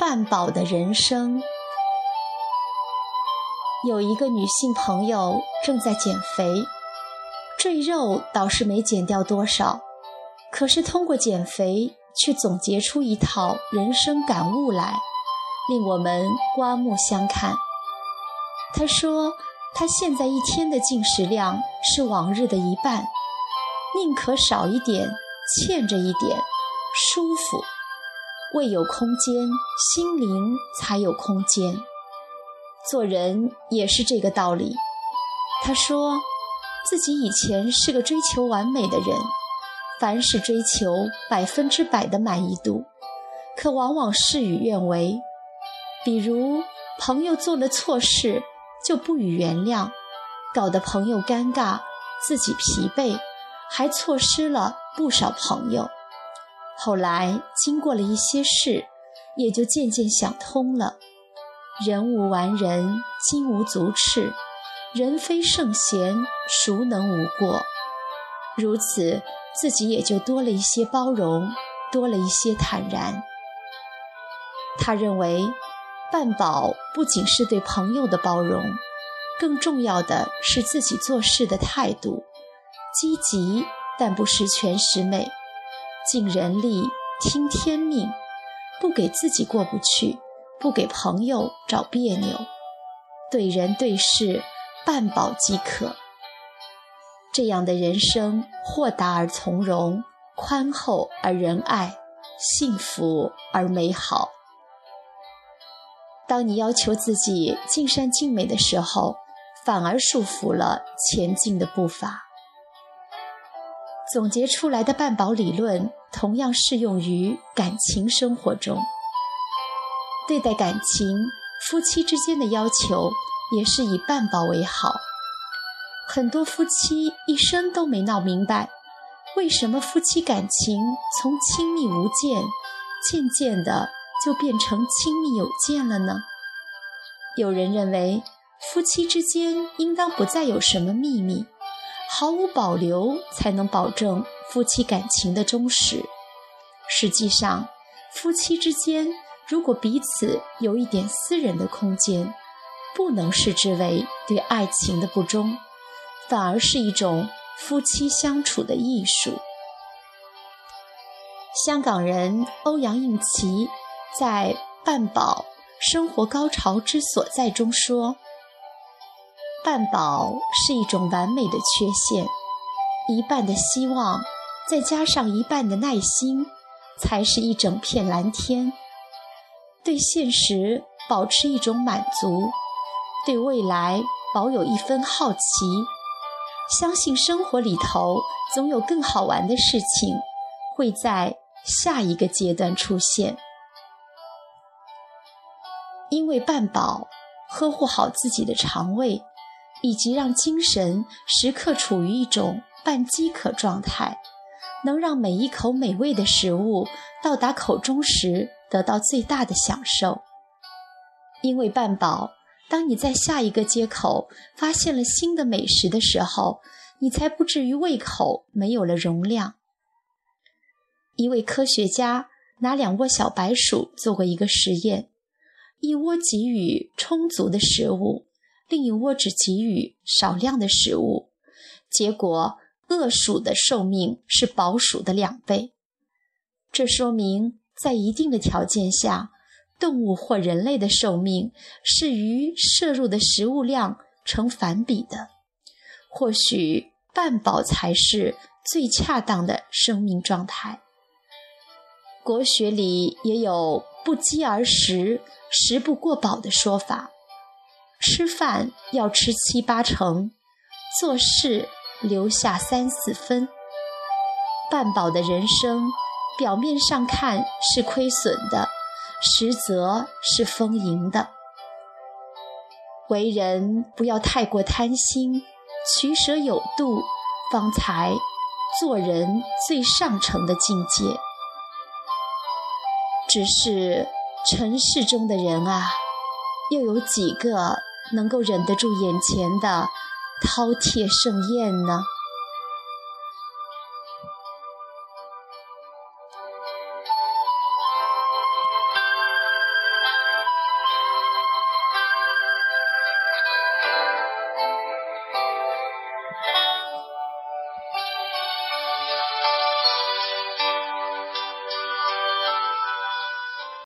半饱的人生。有一个女性朋友正在减肥，赘肉倒是没减掉多少，可是通过减肥却总结出一套人生感悟来，令我们刮目相看。她说，她现在一天的进食量是往日的一半，宁可少一点，欠着一点，舒服。胃有空间，心灵才有空间。做人也是这个道理。他说，自己以前是个追求完美的人，凡事追求百分之百的满意度，可往往事与愿违。比如朋友做了错事，就不予原谅，搞得朋友尴尬，自己疲惫，还错失了不少朋友。后来经过了一些事，也就渐渐想通了：人无完人，金无足赤，人非圣贤，孰能无过？如此，自己也就多了一些包容，多了一些坦然。他认为，半饱不仅是对朋友的包容，更重要的是自己做事的态度，积极但不十全十美。尽人力，听天命，不给自己过不去，不给朋友找别扭，对人对事半饱即可。这样的人生，豁达而从容，宽厚而仁爱，幸福而美好。当你要求自己尽善尽美的时候，反而束缚了前进的步伐。总结出来的半饱理论，同样适用于感情生活中。对待感情，夫妻之间的要求也是以半饱为好。很多夫妻一生都没闹明白，为什么夫妻感情从亲密无间，渐渐的就变成亲密有间了呢？有人认为，夫妻之间应当不再有什么秘密。毫无保留，才能保证夫妻感情的忠实。实际上，夫妻之间如果彼此有一点私人的空间，不能视之为对爱情的不忠，反而是一种夫妻相处的艺术。香港人欧阳应琦在《半饱生活高潮之所在》中说。半饱是一种完美的缺陷，一半的希望，再加上一半的耐心，才是一整片蓝天。对现实保持一种满足，对未来保有一分好奇，相信生活里头总有更好玩的事情会在下一个阶段出现。因为半饱，呵护好自己的肠胃。以及让精神时刻处于一种半饥渴状态，能让每一口美味的食物到达口中时得到最大的享受。因为半饱，当你在下一个街口发现了新的美食的时候，你才不至于胃口没有了容量。一位科学家拿两窝小白鼠做过一个实验，一窝给予充足的食物。另一窝只给予少量的食物，结果饿鼠的寿命是饱鼠的两倍。这说明，在一定的条件下，动物或人类的寿命是与摄入的食物量成反比的。或许半饱才是最恰当的生命状态。国学里也有“不饥而食，食不过饱”的说法。吃饭要吃七八成，做事留下三四分。半饱的人生，表面上看是亏损的，实则是丰盈的。为人不要太过贪心，取舍有度，方才做人最上乘的境界。只是尘世中的人啊，又有几个？能够忍得住眼前的饕餮盛宴呢？